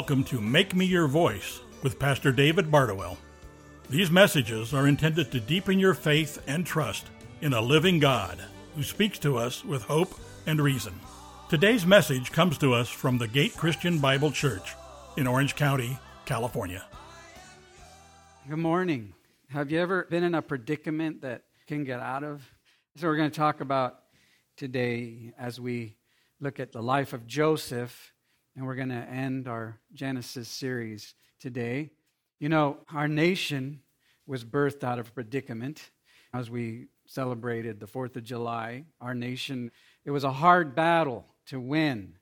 Welcome to Make Me Your Voice with Pastor David Bardowell. These messages are intended to deepen your faith and trust in a living God who speaks to us with hope and reason. Today's message comes to us from the Gate Christian Bible Church in Orange County, California. Good morning. Have you ever been in a predicament that can get out of? So, we're going to talk about today as we look at the life of Joseph, and we're going to end our Genesis series today. You know, our nation was birthed out of a predicament as we celebrated the 4th of July. Our nation, it was a hard battle to win.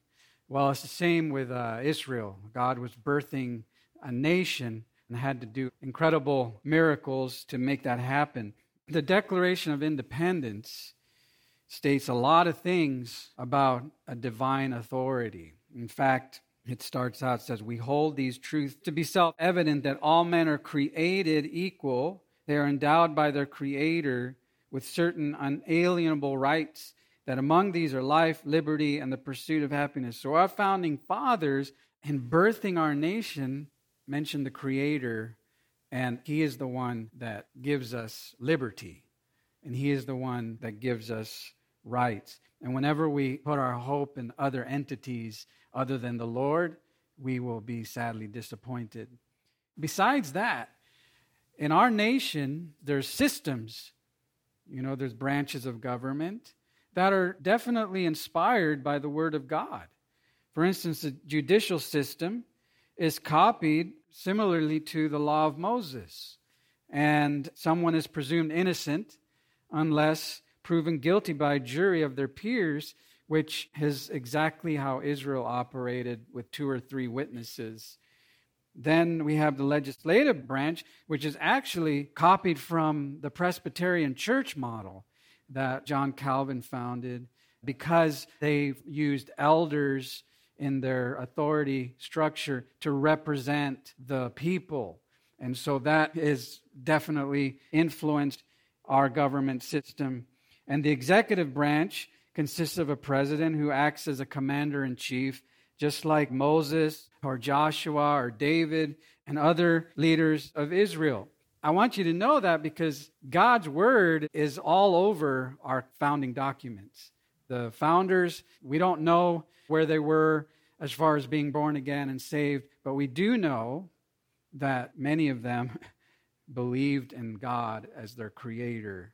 Well, it's the same with uh, Israel. God was birthing a nation and had to do incredible miracles to make that happen. The Declaration of Independence states a lot of things about a divine authority. In fact, it starts out says we hold these truths to be self-evident that all men are created equal. They are endowed by their creator with certain unalienable rights that among these are life liberty and the pursuit of happiness. So our founding fathers in birthing our nation mentioned the creator and he is the one that gives us liberty and he is the one that gives us rights and whenever we put our hope in other entities other than the Lord, we will be sadly disappointed. Besides that, in our nation, there's systems, you know, there's branches of government that are definitely inspired by the Word of God. For instance, the judicial system is copied similarly to the law of Moses, and someone is presumed innocent unless proven guilty by a jury of their peers, which is exactly how Israel operated with two or three witnesses. Then we have the legislative branch, which is actually copied from the Presbyterian church model that John Calvin founded because they used elders in their authority structure to represent the people. And so that has definitely influenced our government system and the executive branch consists of a president who acts as a commander in chief, just like Moses or Joshua or David and other leaders of Israel. I want you to know that because God's word is all over our founding documents. The founders, we don't know where they were as far as being born again and saved, but we do know that many of them believed in God as their creator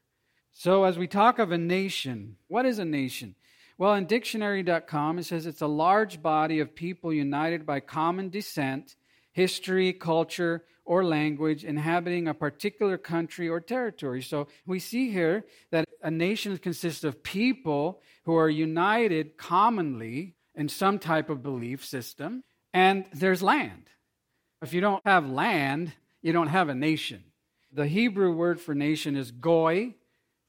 so, as we talk of a nation, what is a nation? Well, in dictionary.com, it says it's a large body of people united by common descent, history, culture, or language, inhabiting a particular country or territory. So, we see here that a nation consists of people who are united commonly in some type of belief system, and there's land. If you don't have land, you don't have a nation. The Hebrew word for nation is goy,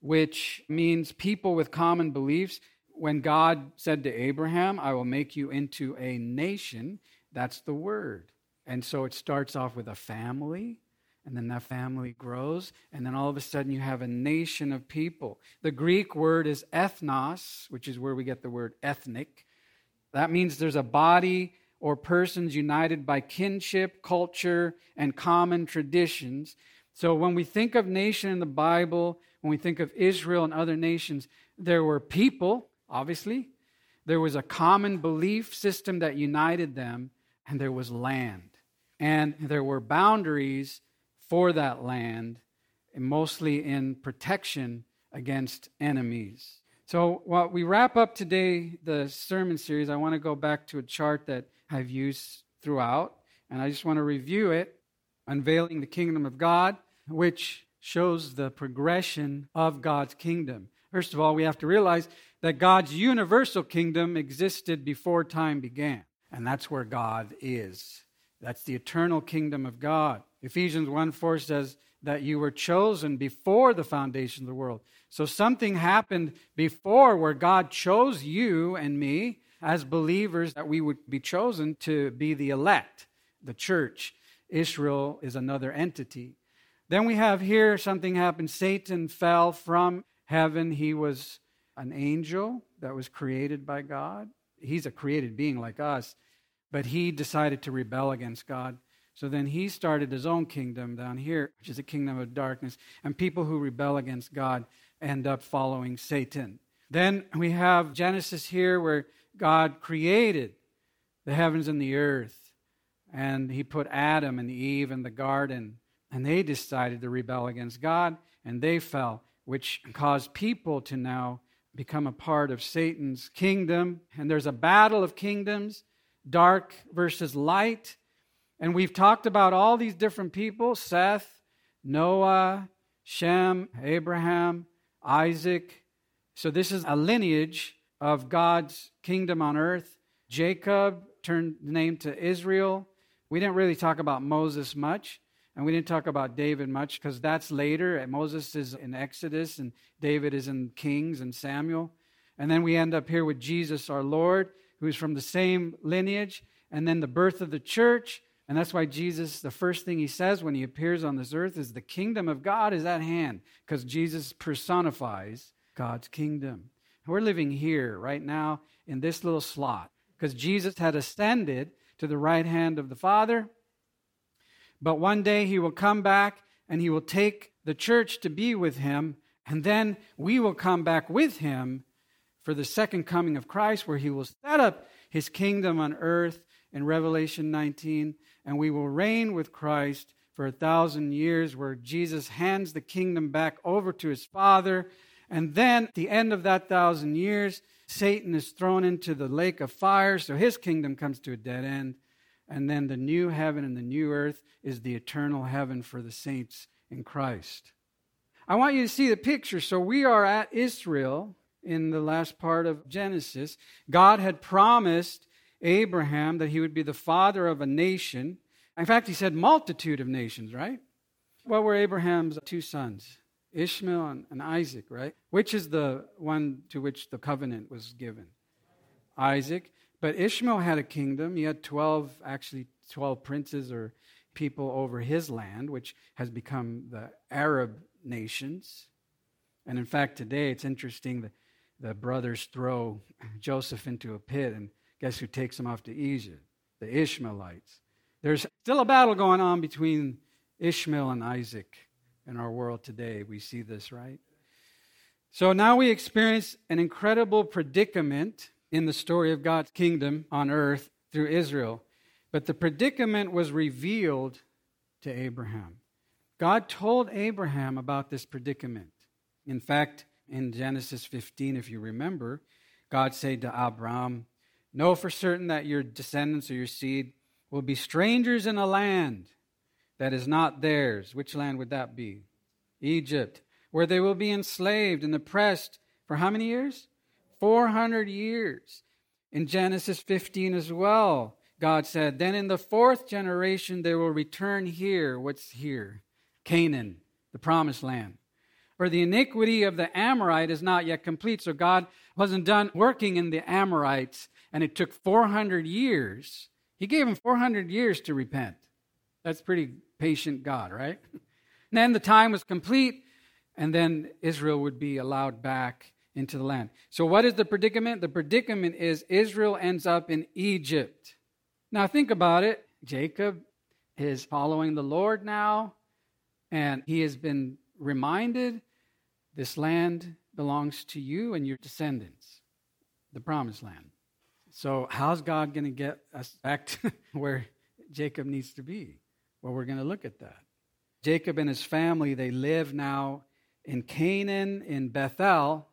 which means people with common beliefs. When God said to Abraham, I will make you into a nation, that's the word. And so it starts off with a family, and then that family grows, and then all of a sudden you have a nation of people. The Greek word is ethnos, which is where we get the word ethnic. That means there's a body or persons united by kinship, culture, and common traditions. So when we think of nation in the Bible, when we think of Israel and other nations, there were people, obviously, there was a common belief system that united them, and there was land. And there were boundaries for that land, mostly in protection against enemies. So, while we wrap up today the sermon series, I want to go back to a chart that I've used throughout, and I just want to review it Unveiling the Kingdom of God, which shows the progression of God's kingdom. First of all, we have to realize that God's universal kingdom existed before time began, and that's where God is. That's the eternal kingdom of God. Ephesians 1 4 says that you were chosen before the foundation of the world. So something happened before where God chose you and me as believers that we would be chosen to be the elect, the church. Israel is another entity. Then we have here something happened. Satan fell from heaven. He was an angel that was created by God. He's a created being like us. but he decided to rebel against God. So then he started his own kingdom down here, which is a kingdom of darkness. And people who rebel against God end up following Satan. Then we have Genesis here where God created the heavens and the earth. And he put Adam and Eve in the garden. And they decided to rebel against God, and they fell, which caused people to now become a part of Satan's kingdom. And there's a battle of kingdoms dark versus light. And we've talked about all these different people Seth, Noah, Shem, Abraham, Isaac. So this is a lineage of God's kingdom on earth. Jacob turned the name to Israel. We didn't really talk about Moses much, and we didn't talk about David much because that's later. Moses is in Exodus, and David is in Kings and Samuel. And then we end up here with Jesus, our Lord, who's from the same lineage, and then the birth of the church. And that's why Jesus, the first thing he says when he appears on this earth is the kingdom of God is at hand, because Jesus personifies God's kingdom. We're living here right now in this little slot, because Jesus had ascended to the right hand of the Father. But one day he will come back and he will take the church to be with him, and then we will come back with him for the second coming of Christ, where he will set up his kingdom on earth in Revelation 19, and we will reign with Christ for a thousand years, where Jesus hands the kingdom back over to his Father. And then, at the end of that thousand years, Satan is thrown into the lake of fire, so his kingdom comes to a dead end. And then the new heaven and the new earth is the eternal heaven for the saints in Christ. I want you to see the picture. So we are at Israel, in the last part of Genesis, God had promised Abraham that he would be the father of a nation. In fact, he said multitude of nations, right? What were Abraham's two sons? Ishmael and, Isaac, right? Which is the one to which the covenant was given? Isaac. But Ishmael had a kingdom. He had 12, actually 12 princes or people over his land, which has become the Arab nations. And in fact, today it's interesting that the brothers throw Joseph into a pit, and guess who takes him off to Egypt? The Ishmaelites. There's still a battle going on between Ishmael and Isaac in our world today. We see this, right? So now we experience an incredible predicament in the story of God's kingdom on earth through Israel. But the predicament was revealed to Abraham. God told Abraham about this predicament. In fact, in Genesis 15, if you remember, God said to Abraham, Know for certain that your descendants or your seed will be strangers in a land that is not theirs. Which land would that be? Egypt, where they will be enslaved and oppressed for how many years? 400 years. In Genesis 15 as well, God said, Then in the fourth generation they will return here. What's here? Canaan, the promised land for the iniquity of the Amorite is not yet complete. So God wasn't done working in the Amorites, and it took 400 years. He gave them 400 years to repent. That's pretty patient God, right? And then the time was complete, and then Israel would be allowed back into the land. So, what is the predicament? The predicament is Israel ends up in Egypt. Now, think about it. Jacob is following the Lord now, and he has been reminded this land belongs to you and your descendants, the promised land. So, how's God going to get us back to where Jacob needs to be? Well, we're going to look at that. Jacob and his family, they live now in Canaan, in Bethel,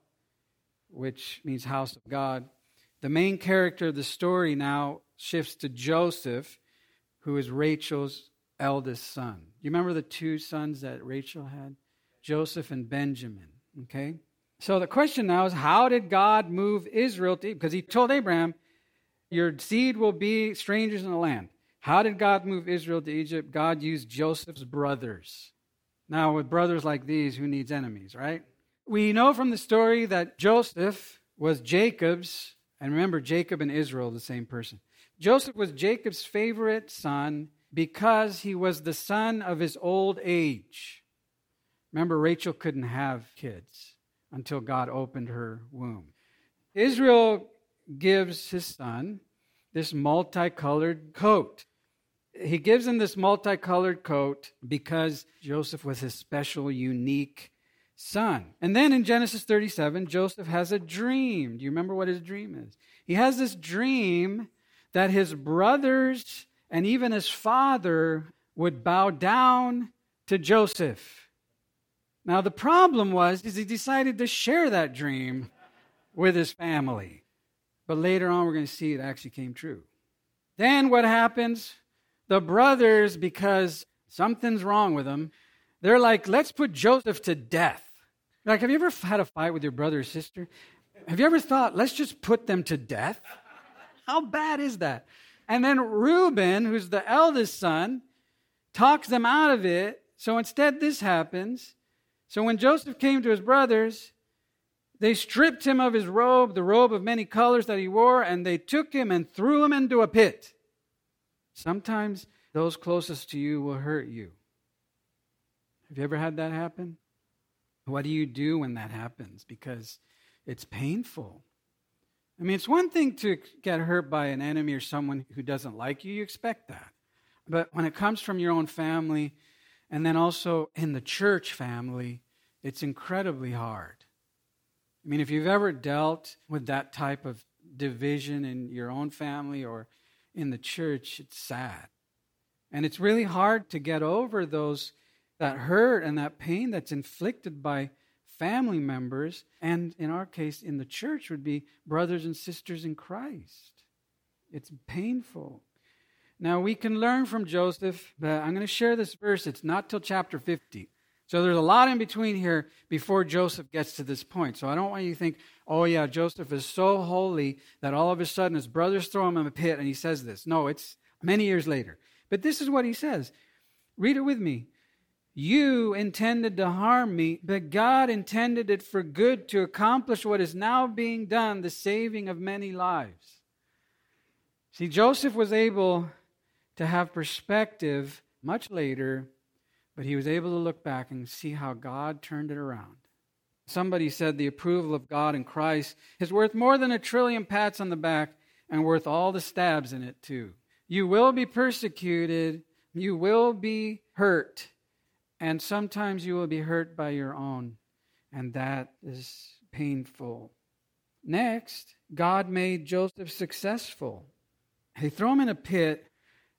which means house of God. The main character of the story now shifts to Joseph, who is Rachel's eldest son. You remember the two sons that Rachel had? Joseph and Benjamin. Okay? So the question now is how did God move Israel to because he told Abraham, Your seed will be strangers in the land. How did God move Israel to Egypt? God used Joseph's brothers. Now, with brothers like these, who needs enemies, right? We know from the story that Joseph was Jacob's, and remember, Jacob and Israel, the same person. Joseph was Jacob's favorite son because he was the son of his old age. Remember, Rachel couldn't have kids until God opened her womb. Israel gives his son this multicolored coat. He gives him this multicolored coat because Joseph was his special, unique son. And then in Genesis 37, Joseph has a dream. Do you remember what his dream is? He has this dream that his brothers and even his father would bow down to Joseph. Now the problem was is he decided to share that dream with his family. But later on we're going to see it actually came true. Then what happens? The brothers because something's wrong with them, they're like, "Let's put Joseph to death." Like, have you ever had a fight with your brother or sister? Have you ever thought, let's just put them to death? How bad is that? And then Reuben, who's the eldest son, talks them out of it. So instead, this happens. So when Joseph came to his brothers, they stripped him of his robe, the robe of many colors that he wore, and they took him and threw him into a pit. Sometimes those closest to you will hurt you. Have you ever had that happen? What do you do when that happens? Because it's painful. I mean, it's one thing to get hurt by an enemy or someone who doesn't like you, you expect that. But when it comes from your own family, and then also in the church family, it's incredibly hard. I mean, if you've ever dealt with that type of division in your own family or in the church, it's sad. And it's really hard to get over those that hurt and that pain that's inflicted by family members, and in our case, in the church, would be brothers and sisters in Christ. It's painful. Now, we can learn from Joseph, but I'm going to share this verse. It's not till chapter 50. So there's a lot in between here before Joseph gets to this point. So I don't want you to think, oh, yeah, Joseph is so holy that all of a sudden his brothers throw him in a pit and he says this. No, it's many years later. But this is what he says. Read it with me. You intended to harm me, but God intended it for good to accomplish what is now being done, the saving of many lives. See, Joseph was able to have perspective much later, but he was able to look back and see how God turned it around. Somebody said the approval of God in Christ is worth more than a trillion pats on the back and worth all the stabs in it, too. You will be persecuted, you will be hurt and sometimes you will be hurt by your own, and that is painful. Next, God made Joseph successful. He threw him in a pit,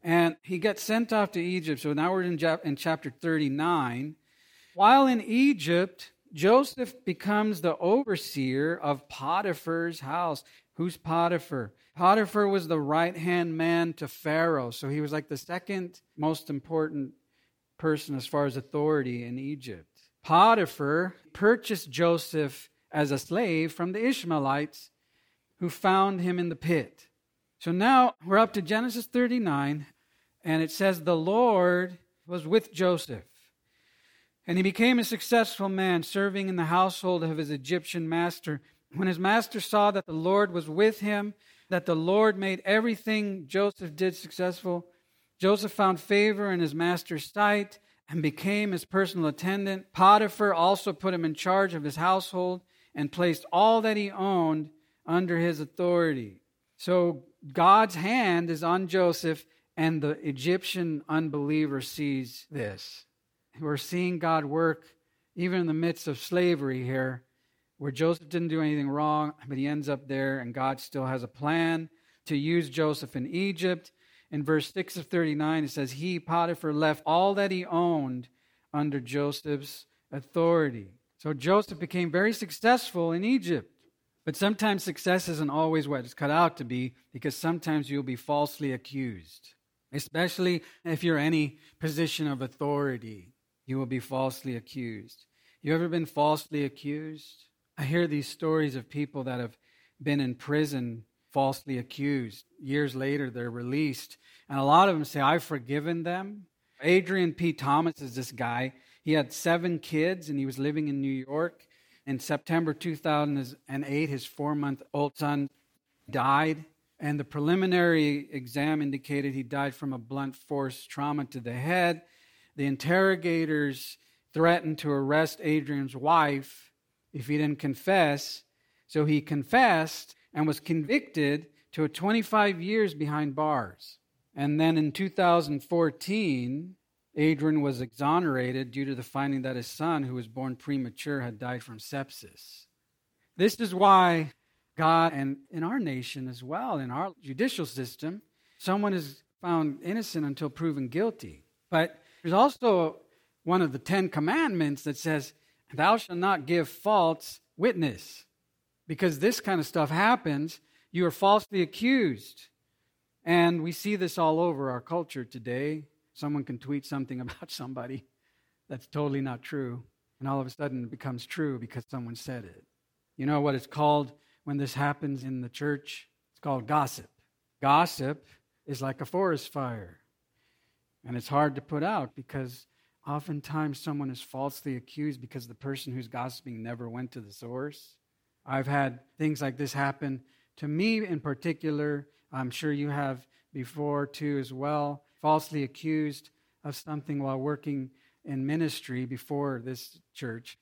and he gets sent off to Egypt. So now we're in, in chapter 39. While in Egypt, Joseph becomes the overseer of Potiphar's house. Who's Potiphar? Potiphar was the right hand man to Pharaoh. So he was like the second most important person as far as authority in Egypt. Potiphar purchased Joseph as a slave from the Ishmaelites who found him in the pit. So now we're up to Genesis 39, and it says, The Lord was with Joseph. And he became a successful man, serving in the household of his Egyptian master. When his master saw that the Lord was with him, that the Lord made everything Joseph did successful, Joseph found favor in his master's sight and became his personal attendant. Potiphar also put him in charge of his household and placed all that he owned under his authority. So God's hand is on Joseph, and the Egyptian unbeliever sees this. We're seeing God work even in the midst of slavery here, where Joseph didn't do anything wrong, but he ends up there, and God still has a plan to use Joseph in Egypt in verse 6 of 39, it says, He, Potiphar, left all that he owned under Joseph's authority. So Joseph became very successful in Egypt. But sometimes success isn't always what it's cut out to be because sometimes you'll be falsely accused. Especially if you're any position of authority, you will be falsely accused. You ever been falsely accused? I hear these stories of people that have been in prison falsely accused. Years later, they're released. And a lot of them say, I've forgiven them. Adrian P. Thomas is this guy. He had seven kids and he was living in New York. In September 2008, his four month old son died. And the preliminary exam indicated he died from a blunt force trauma to the head. The interrogators threatened to arrest Adrian's wife if he didn't confess. So he confessed and was convicted to a 25 years behind bars. And then in 2014, Adrian was exonerated due to the finding that his son, who was born premature, had died from sepsis. This is why God, and in our nation as well, in our judicial system, someone is found innocent until proven guilty. But there's also one of the Ten Commandments that says, Thou shalt not give false witness. Because this kind of stuff happens, you are falsely accused. And we see this all over our culture today. Someone can tweet something about somebody that's totally not true, and all of a sudden it becomes true because someone said it. You know what it's called when this happens in the church? It's called gossip. Gossip is like a forest fire, and it's hard to put out because oftentimes someone is falsely accused because the person who's gossiping never went to the source. I've had things like this happen to me in particular. I'm sure you have before too, as well. Falsely accused of something while working in ministry before this church.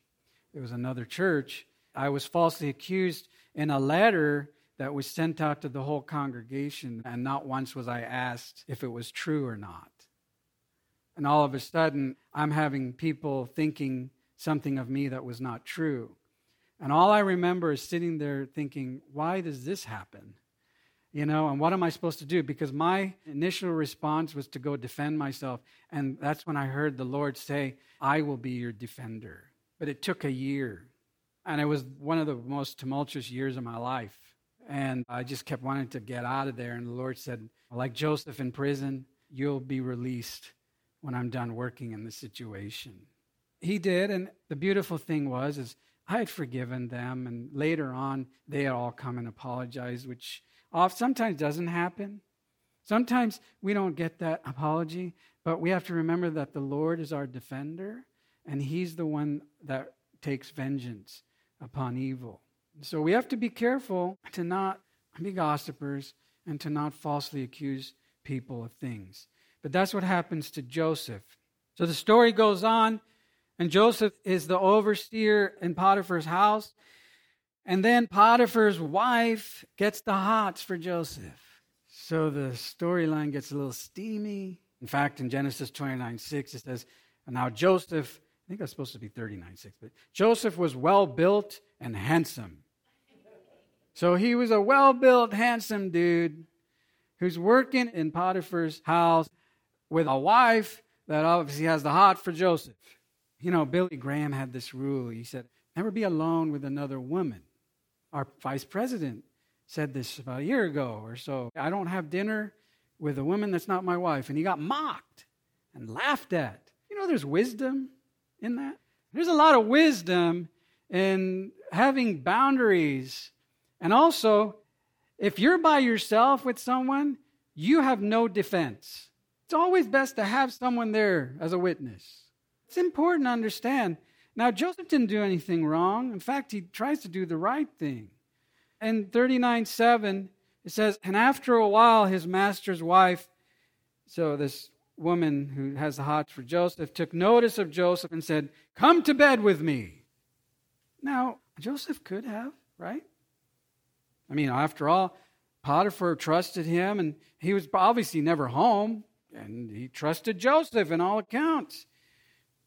It was another church. I was falsely accused in a letter that was sent out to the whole congregation, and not once was I asked if it was true or not. And all of a sudden, I'm having people thinking something of me that was not true. And all I remember is sitting there thinking, why does this happen? You know, and what am I supposed to do? Because my initial response was to go defend myself. And that's when I heard the Lord say, I will be your defender. But it took a year. And it was one of the most tumultuous years of my life. And I just kept wanting to get out of there. And the Lord said, like Joseph in prison, you'll be released when I'm done working in the situation. He did. And the beautiful thing was, is I had forgiven them. And later on, they had all come and apologized, which off sometimes doesn't happen. Sometimes we don't get that apology, but we have to remember that the Lord is our defender and he's the one that takes vengeance upon evil. So we have to be careful to not be gossipers and to not falsely accuse people of things. But that's what happens to Joseph. So the story goes on, and Joseph is the overseer in Potiphar's house. And then Potiphar's wife gets the hots for Joseph. So the storyline gets a little steamy. In fact, in Genesis 29 6, it says, And Now Joseph, I think that's supposed to be 39 6, but Joseph was well built and handsome. So he was a well built, handsome dude who's working in Potiphar's house with a wife that obviously has the hot for Joseph. You know, Billy Graham had this rule. He said, Never be alone with another woman. Our vice president said this about a year ago or so. I don't have dinner with a woman that's not my wife. And he got mocked and laughed at. You know, there's wisdom in that. There's a lot of wisdom in having boundaries. And also, if you're by yourself with someone, you have no defense. It's always best to have someone there as a witness. It's important to understand now, Joseph didn't do anything wrong. In fact, he tries to do the right thing. In 39 7, it says, And after a while, his master's wife, so this woman who has the hots for Joseph, took notice of Joseph and said, Come to bed with me. Now, Joseph could have, right? I mean, after all, Potiphar trusted him, and he was obviously never home, and he trusted Joseph in all accounts.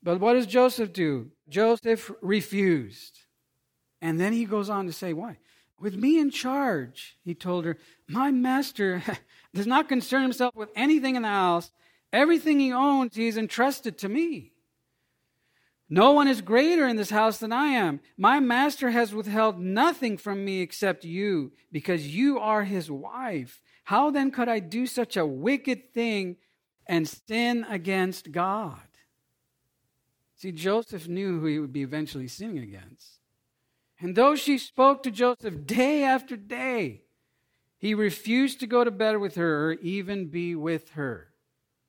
But what does Joseph do? Joseph refused. And then he goes on to say, Why? With me in charge, he told her, my master does not concern himself with anything in the house. Everything he owns, he has entrusted to me. No one is greater in this house than I am. My master has withheld nothing from me except you, because you are his wife. How then could I do such a wicked thing and sin against God? See, Joseph knew who he would be eventually sinning against. And though she spoke to Joseph day after day, he refused to go to bed with her or even be with her.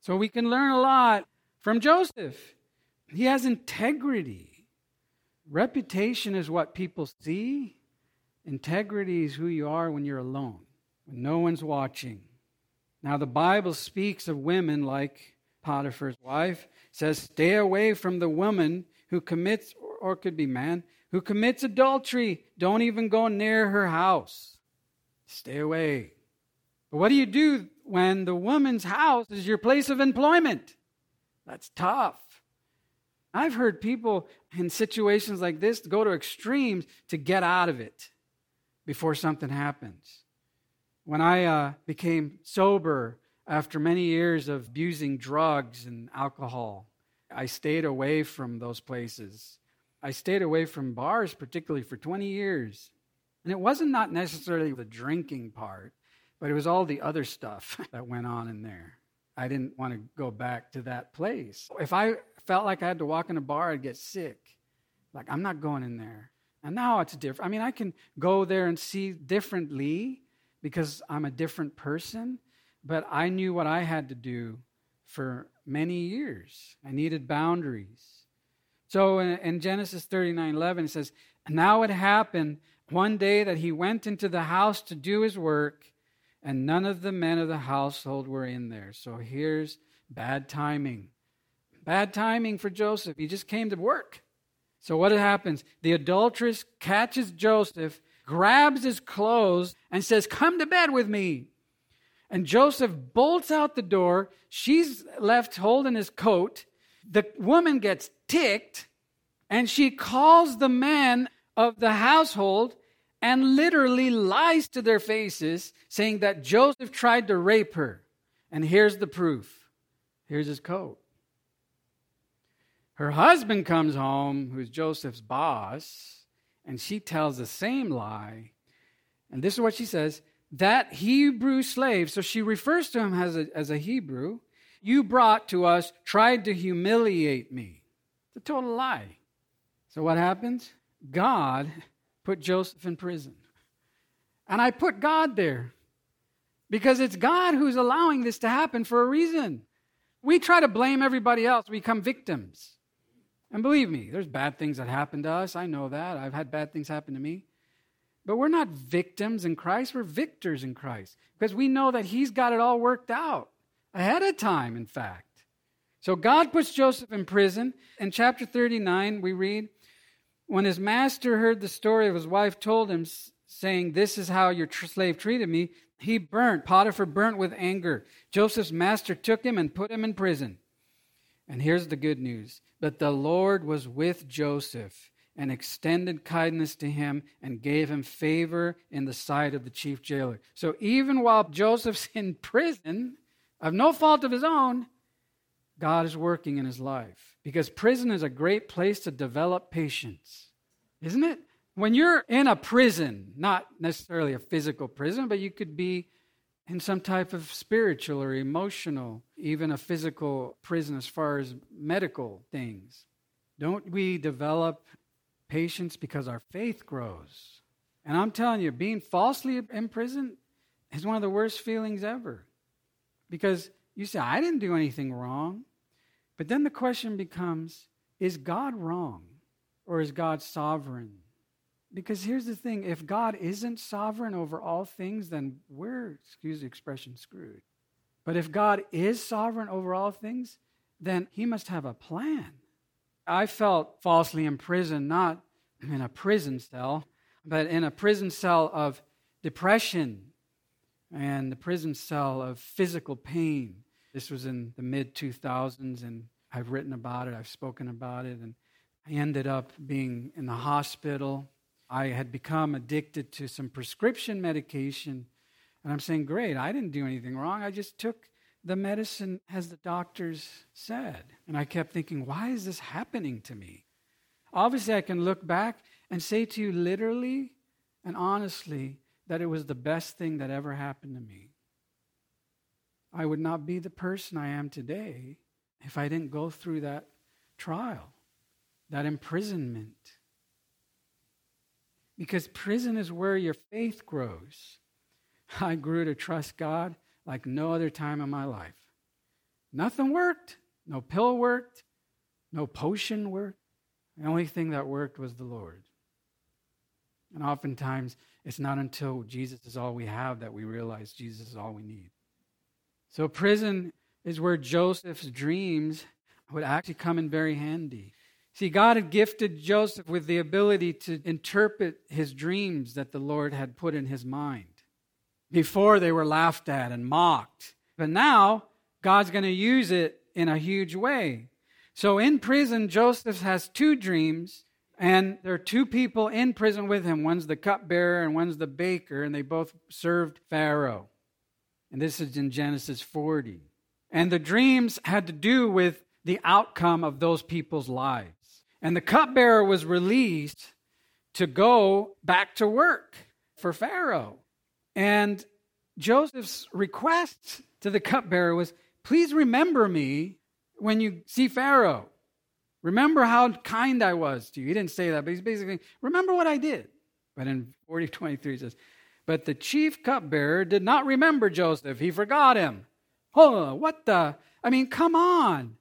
So we can learn a lot from Joseph. He has integrity. Reputation is what people see, integrity is who you are when you're alone, when no one's watching. Now, the Bible speaks of women like Potiphar's wife says, Stay away from the woman who commits, or could be man, who commits adultery. Don't even go near her house. Stay away. But what do you do when the woman's house is your place of employment? That's tough. I've heard people in situations like this go to extremes to get out of it before something happens. When I uh, became sober after many years of abusing drugs and alcohol, I stayed away from those places. I stayed away from bars, particularly for 20 years. And it wasn't not necessarily the drinking part, but it was all the other stuff that went on in there. I didn't want to go back to that place. If I felt like I had to walk in a bar, I'd get sick. Like, I'm not going in there. And now it's different. I mean, I can go there and see differently because I'm a different person, but I knew what I had to do for many years. I needed boundaries. So in, in Genesis 39 11, it says, Now it happened one day that he went into the house to do his work, and none of the men of the household were in there. So here's bad timing. Bad timing for Joseph. He just came to work. So what happens? The adulteress catches Joseph, grabs his clothes, and says, Come to bed with me. And Joseph bolts out the door. She's left holding his coat. The woman gets ticked, and she calls the man of the household and literally lies to their faces, saying that Joseph tried to rape her. And here's the proof here's his coat. Her husband comes home, who's Joseph's boss, and she tells the same lie. And this is what she says that Hebrew slave, so she refers to him as a, as a Hebrew, you brought to us tried to humiliate me. It's a total lie. So what happens? God put Joseph in prison. And I put God there because it's God who's allowing this to happen for a reason. We try to blame everybody else, we become victims. And believe me, there's bad things that happen to us. I know that. I've had bad things happen to me. But we're not victims in Christ, we're victors in Christ because we know that He's got it all worked out ahead of time, in fact. So God puts Joseph in prison. In chapter 39, we read, When his master heard the story of his wife told him, saying, This is how your slave treated me, he burnt. Potiphar burnt with anger. Joseph's master took him and put him in prison. And here's the good news that the Lord was with Joseph and extended kindness to him and gave him favor in the sight of the chief jailer. So even while Joseph's in prison, of no fault of his own, God is working in his life. Because prison is a great place to develop patience, isn't it? When you're in a prison, not necessarily a physical prison, but you could be in some type of spiritual or emotional, even a physical prison as far as medical things. Don't we develop patience because our faith grows? And I'm telling you, being falsely imprisoned is one of the worst feelings ever. Because you say, I didn't do anything wrong. But then the question becomes is God wrong or is God sovereign? Because here's the thing if God isn't sovereign over all things, then we're, excuse the expression, screwed. But if God is sovereign over all things, then he must have a plan. I felt falsely imprisoned, not in a prison cell, but in a prison cell of depression and the prison cell of physical pain. This was in the mid 2000s, and I've written about it, I've spoken about it, and I ended up being in the hospital I had become addicted to some prescription medication. And I'm saying, great, I didn't do anything wrong. I just took the medicine as the doctors said. And I kept thinking, why is this happening to me? Obviously, I can look back and say to you literally and honestly that it was the best thing that ever happened to me. I would not be the person I am today if I didn't go through that trial, that imprisonment because prison is where your faith grows. I grew to trust God like no other time in my life. Nothing worked. No pill worked. No potion worked. The only thing that worked was the Lord. And oftentimes, it's not until Jesus is all we have that we realize Jesus is all we need. So, prison is where Joseph's dreams would actually come in very handy. See, God had gifted Joseph with the ability to interpret his dreams that the Lord had put in his mind. Before they were laughed at and mocked. But now God's going to use it in a huge way. So in prison, Joseph has two dreams, and there are two people in prison with him. One's the cupbearer and one's the baker, and they both served Pharaoh. And this is in Genesis 40. And the dreams had to do with the outcome of those people's lives. And the cupbearer was released to go back to work for Pharaoh. And Joseph's request to the cupbearer was, Please remember me when you see Pharaoh. Remember how kind I was to you. He didn't say that, but he's basically, remember what I did. But in 4023 he says, But the chief cupbearer did not remember Joseph. He forgot him. Oh, what the? I mean, come on.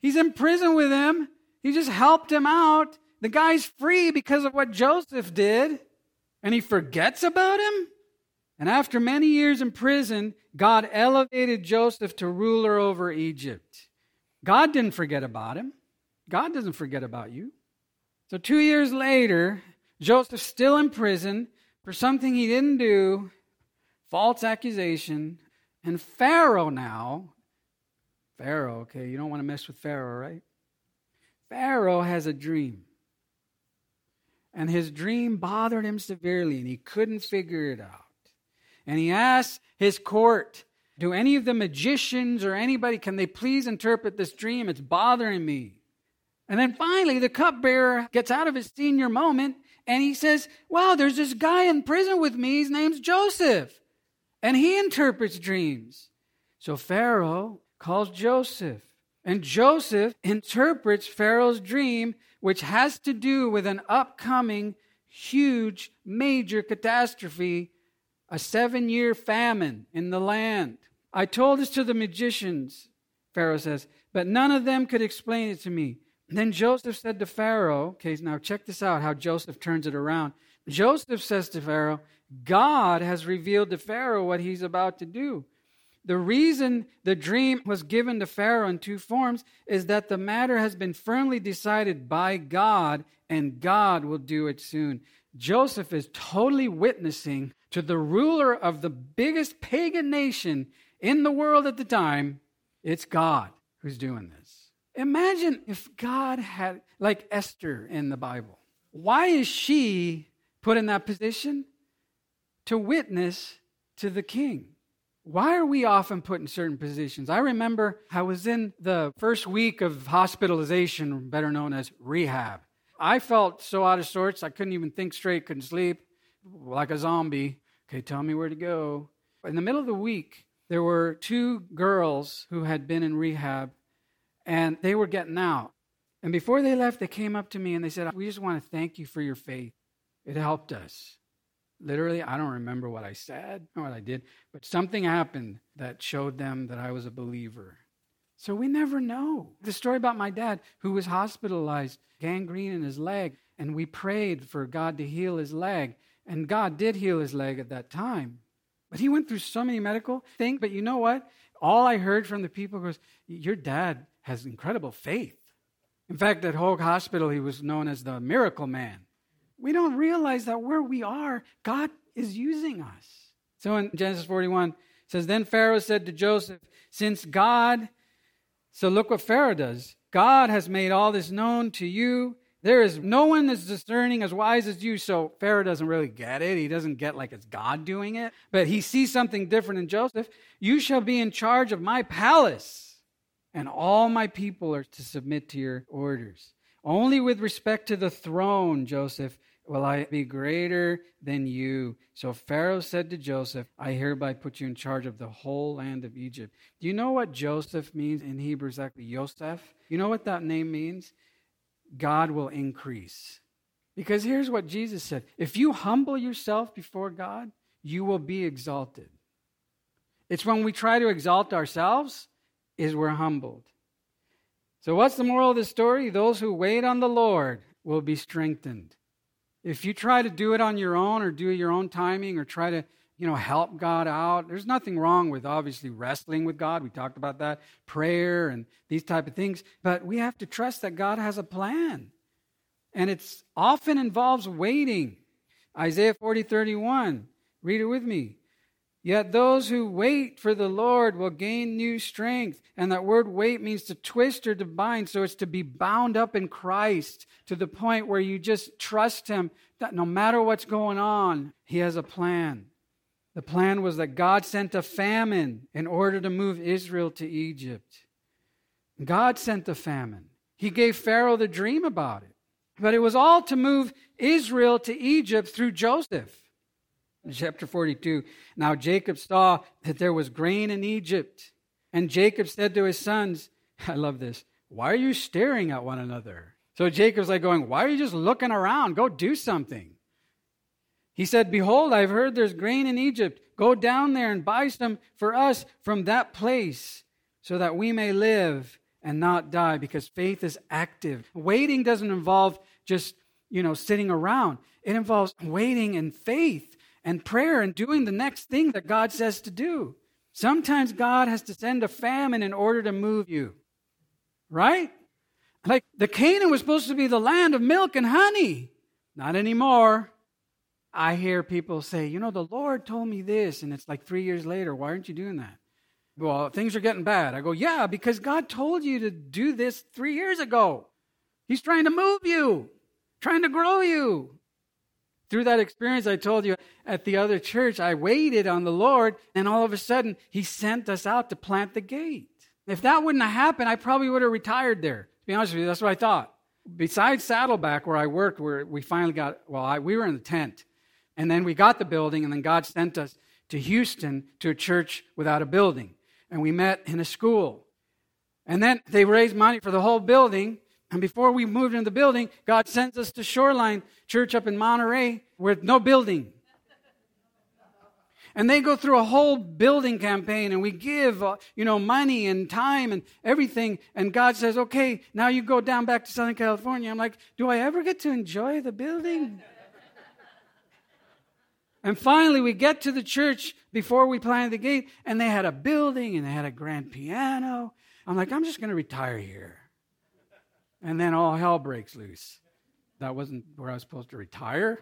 He's in prison with him. He just helped him out. The guy's free because of what Joseph did, and he forgets about him? And after many years in prison, God elevated Joseph to ruler over Egypt. God didn't forget about him. God doesn't forget about you. So, two years later, Joseph's still in prison for something he didn't do, false accusation. And Pharaoh now, Pharaoh, okay, you don't want to mess with Pharaoh, right? Pharaoh has a dream. And his dream bothered him severely, and he couldn't figure it out. And he asks his court, Do any of the magicians or anybody, can they please interpret this dream? It's bothering me. And then finally, the cupbearer gets out of his senior moment and he says, Wow, there's this guy in prison with me. His name's Joseph. And he interprets dreams. So Pharaoh calls Joseph. And Joseph interprets Pharaoh's dream, which has to do with an upcoming huge, major catastrophe, a seven year famine in the land. I told this to the magicians, Pharaoh says, but none of them could explain it to me. Then Joseph said to Pharaoh, okay, now check this out how Joseph turns it around. Joseph says to Pharaoh, God has revealed to Pharaoh what he's about to do. The reason the dream was given to Pharaoh in two forms is that the matter has been firmly decided by God, and God will do it soon. Joseph is totally witnessing to the ruler of the biggest pagan nation in the world at the time. It's God who's doing this. Imagine if God had, like Esther in the Bible. Why is she put in that position? To witness to the king. Why are we often put in certain positions? I remember I was in the first week of hospitalization, better known as rehab. I felt so out of sorts, I couldn't even think straight, couldn't sleep, like a zombie. Okay, tell me where to go. In the middle of the week, there were two girls who had been in rehab, and they were getting out. And before they left, they came up to me and they said, We just want to thank you for your faith. It helped us. Literally, I don't remember what I said or what I did, but something happened that showed them that I was a believer. So we never know. The story about my dad, who was hospitalized, gangrene in his leg, and we prayed for God to heal his leg, and God did heal his leg at that time. But he went through so many medical things. But you know what? All I heard from the people was, Your dad has incredible faith. In fact, at Hoag Hospital, he was known as the miracle man. We don't realize that where we are, God is using us. So in Genesis 41, it says, Then Pharaoh said to Joseph, Since God, so look what Pharaoh does. God has made all this known to you. There is no one as discerning, as wise as you. So Pharaoh doesn't really get it. He doesn't get like it's God doing it, but he sees something different in Joseph. You shall be in charge of my palace, and all my people are to submit to your orders. Only with respect to the throne, Joseph, will I be greater than you. So Pharaoh said to Joseph, I hereby put you in charge of the whole land of Egypt. Do you know what Joseph means in Hebrew exactly? Yosef? You know what that name means? God will increase. Because here's what Jesus said if you humble yourself before God, you will be exalted. It's when we try to exalt ourselves is we're humbled. So what's the moral of the story? Those who wait on the Lord will be strengthened. If you try to do it on your own or do your own timing or try to, you know, help God out, there's nothing wrong with obviously wrestling with God. We talked about that, prayer and these type of things, but we have to trust that God has a plan. And it's often involves waiting. Isaiah 40, 31. Read it with me. Yet those who wait for the Lord will gain new strength. And that word wait means to twist or to bind. So it's to be bound up in Christ to the point where you just trust Him that no matter what's going on, He has a plan. The plan was that God sent a famine in order to move Israel to Egypt. God sent the famine. He gave Pharaoh the dream about it. But it was all to move Israel to Egypt through Joseph. Chapter 42, now Jacob saw that there was grain in Egypt. And Jacob said to his sons, I love this, why are you staring at one another? So Jacob's like going, Why are you just looking around? Go do something. He said, Behold, I've heard there's grain in Egypt. Go down there and buy some for us from that place so that we may live and not die because faith is active. Waiting doesn't involve just, you know, sitting around. It involves waiting in faith and prayer and doing the next thing that God says to do. Sometimes God has to send a famine in order to move you. Right? Like the Canaan was supposed to be the land of milk and honey. Not anymore. I hear people say, you know, the Lord told me this, and it's like three years later, why aren't you doing that? Well, things are getting bad. I go, yeah, because God told you to do this three years ago. He's trying to move you, trying to grow you. Through that experience, I told you at the other church, I waited on the Lord, and all of a sudden, He sent us out to plant the gate. If that wouldn't have happened, I probably would have retired there. To be honest with you, that's what I thought. Besides Saddleback, where I worked, where we finally got, well, I, we were in the tent. And then we got the building, and then God sent us to Houston to a church without a building. And we met in a school. And then they raised money for the whole building. And before we moved into the building, God sends us to Shoreline Church up in Monterey with no building. And they go through a whole building campaign and we give, uh, you know, money and time and everything. And God says, okay, now you go down back to Southern California. I'm like, do I ever get to enjoy the building? and finally, we get to the church before we planted the gate and they had a building and they had a grand piano. I'm like, I'm just going to retire here and then all hell breaks loose. That wasn't where I was supposed to retire.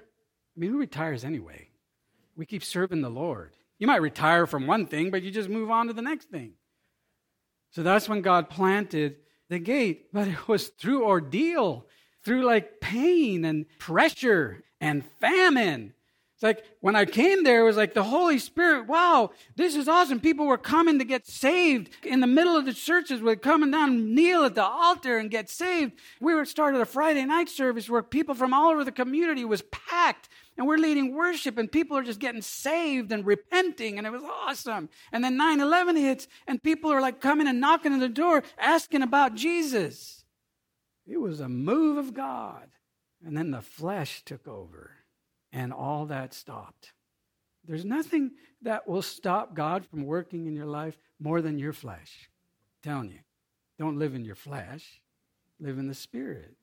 I mean, who retires anyway? We keep serving the Lord. You might retire from one thing, but you just move on to the next thing. So that's when God planted the gate. But it was through ordeal, through like pain and pressure and famine it's like when I came there, it was like the Holy Spirit, wow, this is awesome. People were coming to get saved. In the middle of the churches, we're coming down, kneel at the altar and get saved. We were started a Friday night service where people from all over the community was packed and we're leading worship and people are just getting saved and repenting and it was awesome. And then 9-11 hits and people are like coming and knocking on the door asking about Jesus. It was a move of God. And then the flesh took over and all that stopped. There's nothing that will stop God from working in your life more than your flesh. I'm telling you, don't live in your flesh, live in the spirit.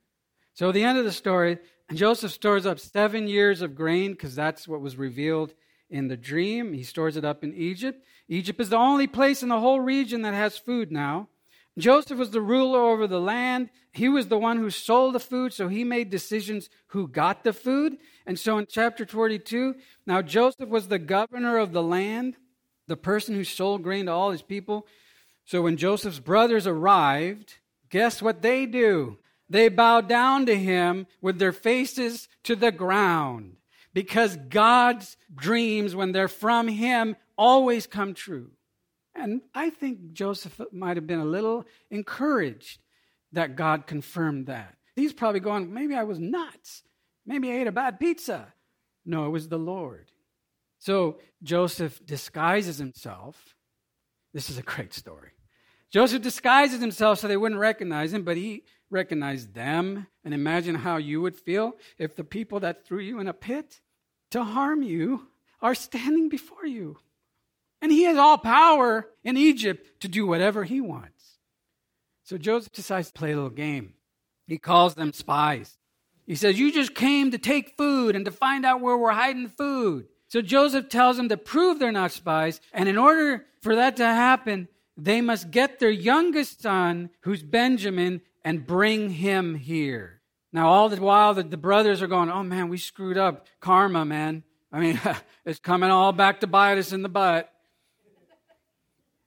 So, at the end of the story, Joseph stores up seven years of grain because that's what was revealed in the dream. He stores it up in Egypt. Egypt is the only place in the whole region that has food now. Joseph was the ruler over the land. He was the one who sold the food, so he made decisions who got the food. And so in chapter 42, now Joseph was the governor of the land, the person who sold grain to all his people. So when Joseph's brothers arrived, guess what they do? They bow down to him with their faces to the ground because God's dreams, when they're from him, always come true. And I think Joseph might have been a little encouraged that God confirmed that. He's probably going, maybe I was nuts. Maybe I ate a bad pizza. No, it was the Lord. So Joseph disguises himself. This is a great story. Joseph disguises himself so they wouldn't recognize him, but he recognized them. And imagine how you would feel if the people that threw you in a pit to harm you are standing before you. And he has all power in Egypt to do whatever he wants. So Joseph decides to play a little game. He calls them spies. He says, You just came to take food and to find out where we're hiding food. So Joseph tells them to prove they're not spies. And in order for that to happen, they must get their youngest son, who's Benjamin, and bring him here. Now, all the while, the, the brothers are going, Oh man, we screwed up. Karma, man. I mean, it's coming all back to bite us in the butt.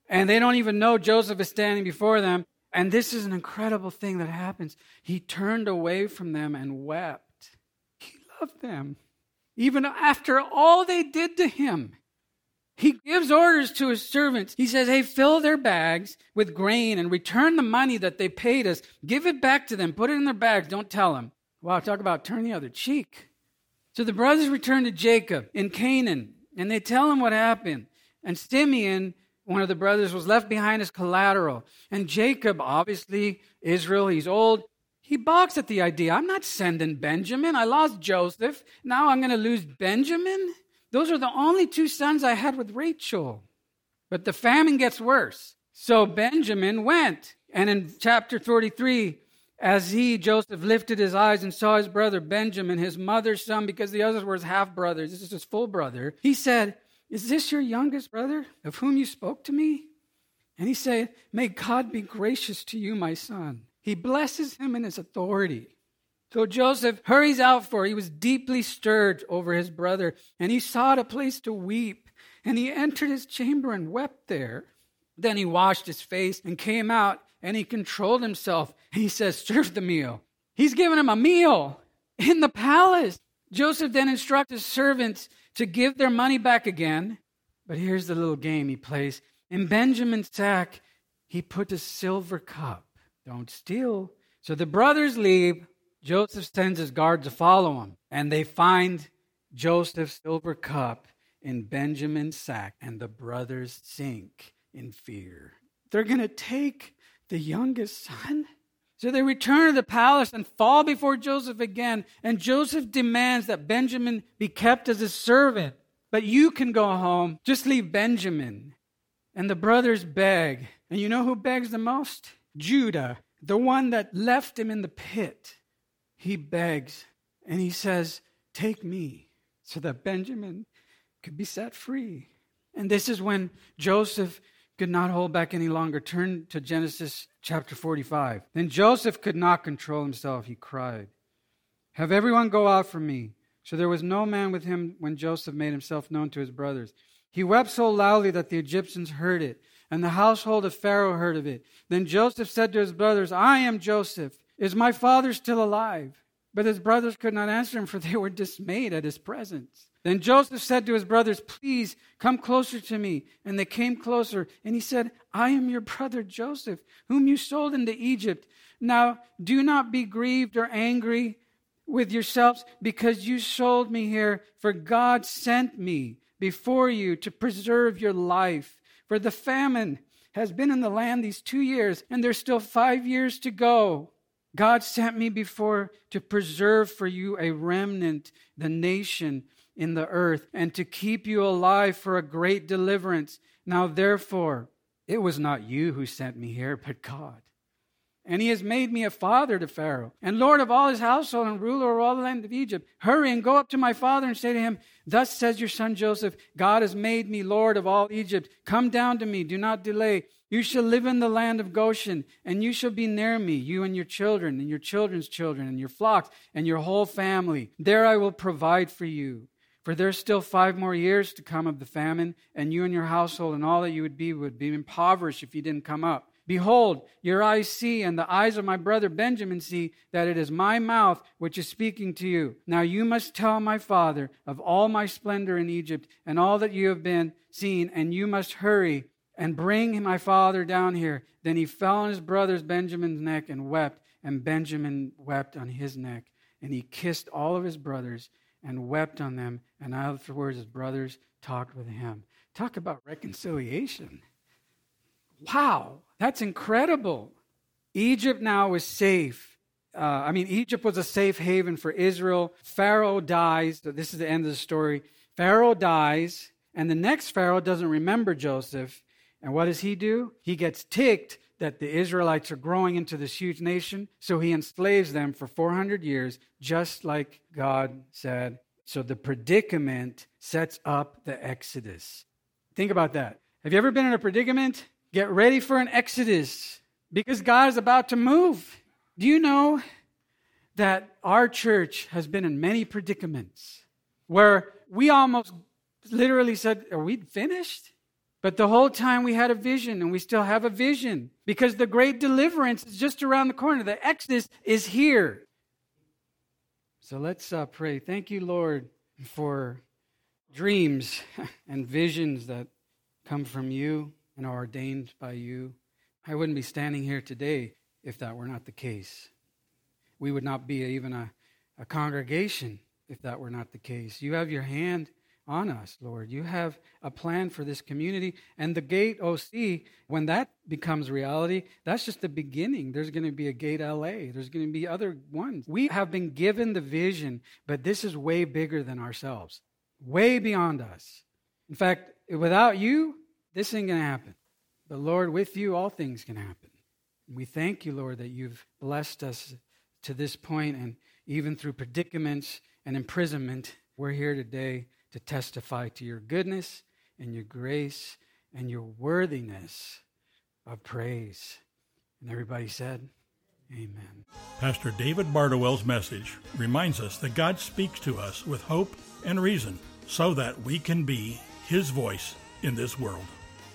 And they don't even know Joseph is standing before them. And this is an incredible thing that happens. He turned away from them and wept. He loved them. Even after all they did to him, he gives orders to his servants. He says, Hey, fill their bags with grain and return the money that they paid us. Give it back to them. Put it in their bags. Don't tell them. Wow, talk about turn the other cheek. So the brothers return to Jacob in Canaan and they tell him what happened. And Simeon, one of the brothers, was left behind as collateral. And Jacob, obviously, Israel, he's old. He balks at the idea. I'm not sending Benjamin. I lost Joseph. Now I'm going to lose Benjamin. Those are the only two sons I had with Rachel. But the famine gets worse. So Benjamin went. And in chapter 43, as he, Joseph, lifted his eyes and saw his brother Benjamin, his mother's son, because the others were his half brothers, this is his full brother, he said, Is this your youngest brother of whom you spoke to me? And he said, May God be gracious to you, my son. He blesses him in his authority. So Joseph hurries out for he was deeply stirred over his brother, and he sought a place to weep, and he entered his chamber and wept there. Then he washed his face and came out, and he controlled himself, he says, Serve the meal. He's giving him a meal in the palace. Joseph then instructs his servants to give their money back again. But here's the little game he plays. In Benjamin's sack, he put a silver cup. Don't steal. So the brothers leave Joseph sends his guard to follow him, and they find Joseph's silver cup in Benjamin's sack, and the brothers sink in fear. They're going to take the youngest son? So they return to the palace and fall before Joseph again, and Joseph demands that Benjamin be kept as a servant. But you can go home, just leave Benjamin. And the brothers beg. And you know who begs the most? Judah, the one that left him in the pit he begs and he says, Take me, so that Benjamin could be set free. And this is when Joseph could not hold back any longer. Turn to Genesis chapter 45. Then Joseph could not control himself. He cried, Have everyone go out from me. So there was no man with him when Joseph made himself known to his brothers. He wept so loudly that the Egyptians heard it, and the household of Pharaoh heard of it. Then Joseph said to his brothers, I am Joseph. Is my father still alive? But his brothers could not answer him, for they were dismayed at his presence. Then Joseph said to his brothers, Please come closer to me. And they came closer. And he said, I am your brother Joseph, whom you sold into Egypt. Now do not be grieved or angry with yourselves because you sold me here, for God sent me before you to preserve your life. For the famine has been in the land these two years, and there's still five years to go. God sent me before to preserve for you a remnant, the nation in the earth, and to keep you alive for a great deliverance. Now, therefore, it was not you who sent me here, but God. And he has made me a father to Pharaoh, and Lord of all his household, and ruler of all the land of Egypt. Hurry and go up to my father and say to him, Thus says your son Joseph, God has made me Lord of all Egypt. Come down to me, do not delay. You shall live in the land of Goshen, and you shall be near me, you and your children, and your children's children, and your flocks, and your whole family. There I will provide for you. For there's still five more years to come of the famine, and you and your household and all that you would be would be impoverished if you didn't come up. Behold, your eyes see, and the eyes of my brother Benjamin see, that it is my mouth which is speaking to you. Now you must tell my father of all my splendor in Egypt, and all that you have been seen, and you must hurry and bring my father down here. Then he fell on his brother's Benjamin's neck and wept, and Benjamin wept on his neck. And he kissed all of his brothers and wept on them. And afterwards, his brothers talked with him. Talk about reconciliation. Wow, that's incredible. Egypt now is safe. Uh, I mean, Egypt was a safe haven for Israel. Pharaoh dies. So this is the end of the story. Pharaoh dies, and the next Pharaoh doesn't remember Joseph. And what does he do? He gets ticked that the Israelites are growing into this huge nation, so he enslaves them for 400 years, just like God said. So the predicament sets up the Exodus. Think about that. Have you ever been in a predicament? Get ready for an Exodus because God is about to move. Do you know that our church has been in many predicaments where we almost literally said, Are we finished? But the whole time we had a vision, and we still have a vision because the great deliverance is just around the corner. The Exodus is here. So let's uh, pray. Thank you, Lord, for dreams and visions that come from you and are ordained by you. I wouldn't be standing here today if that were not the case. We would not be even a, a congregation if that were not the case. You have your hand on us, Lord. You have a plan for this community. And the Gate OC, when that becomes reality, that's just the beginning. There's going to be a Gate LA, there's going to be other ones. We have been given the vision, but this is way bigger than ourselves, way beyond us. In fact, without you, this ain't going to happen. But Lord, with you, all things can happen. We thank you, Lord, that you've blessed us to this point, and even through predicaments and imprisonment, we're here today to testify to your goodness and your grace and your worthiness of praise. And everybody said, Amen. Pastor David Bardowell's message reminds us that God speaks to us with hope and reason so that we can be His voice in this world.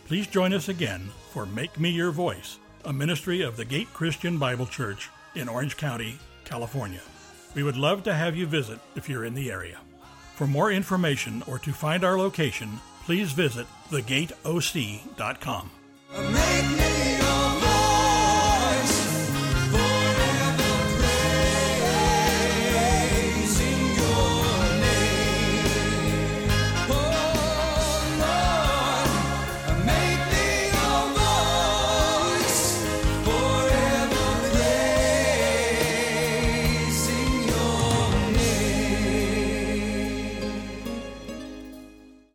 Please join us again for Make Me Your Voice, a ministry of the Gate Christian Bible Church in Orange County, California. We would love to have you visit if you're in the area. For more information or to find our location, please visit thegateoc.com.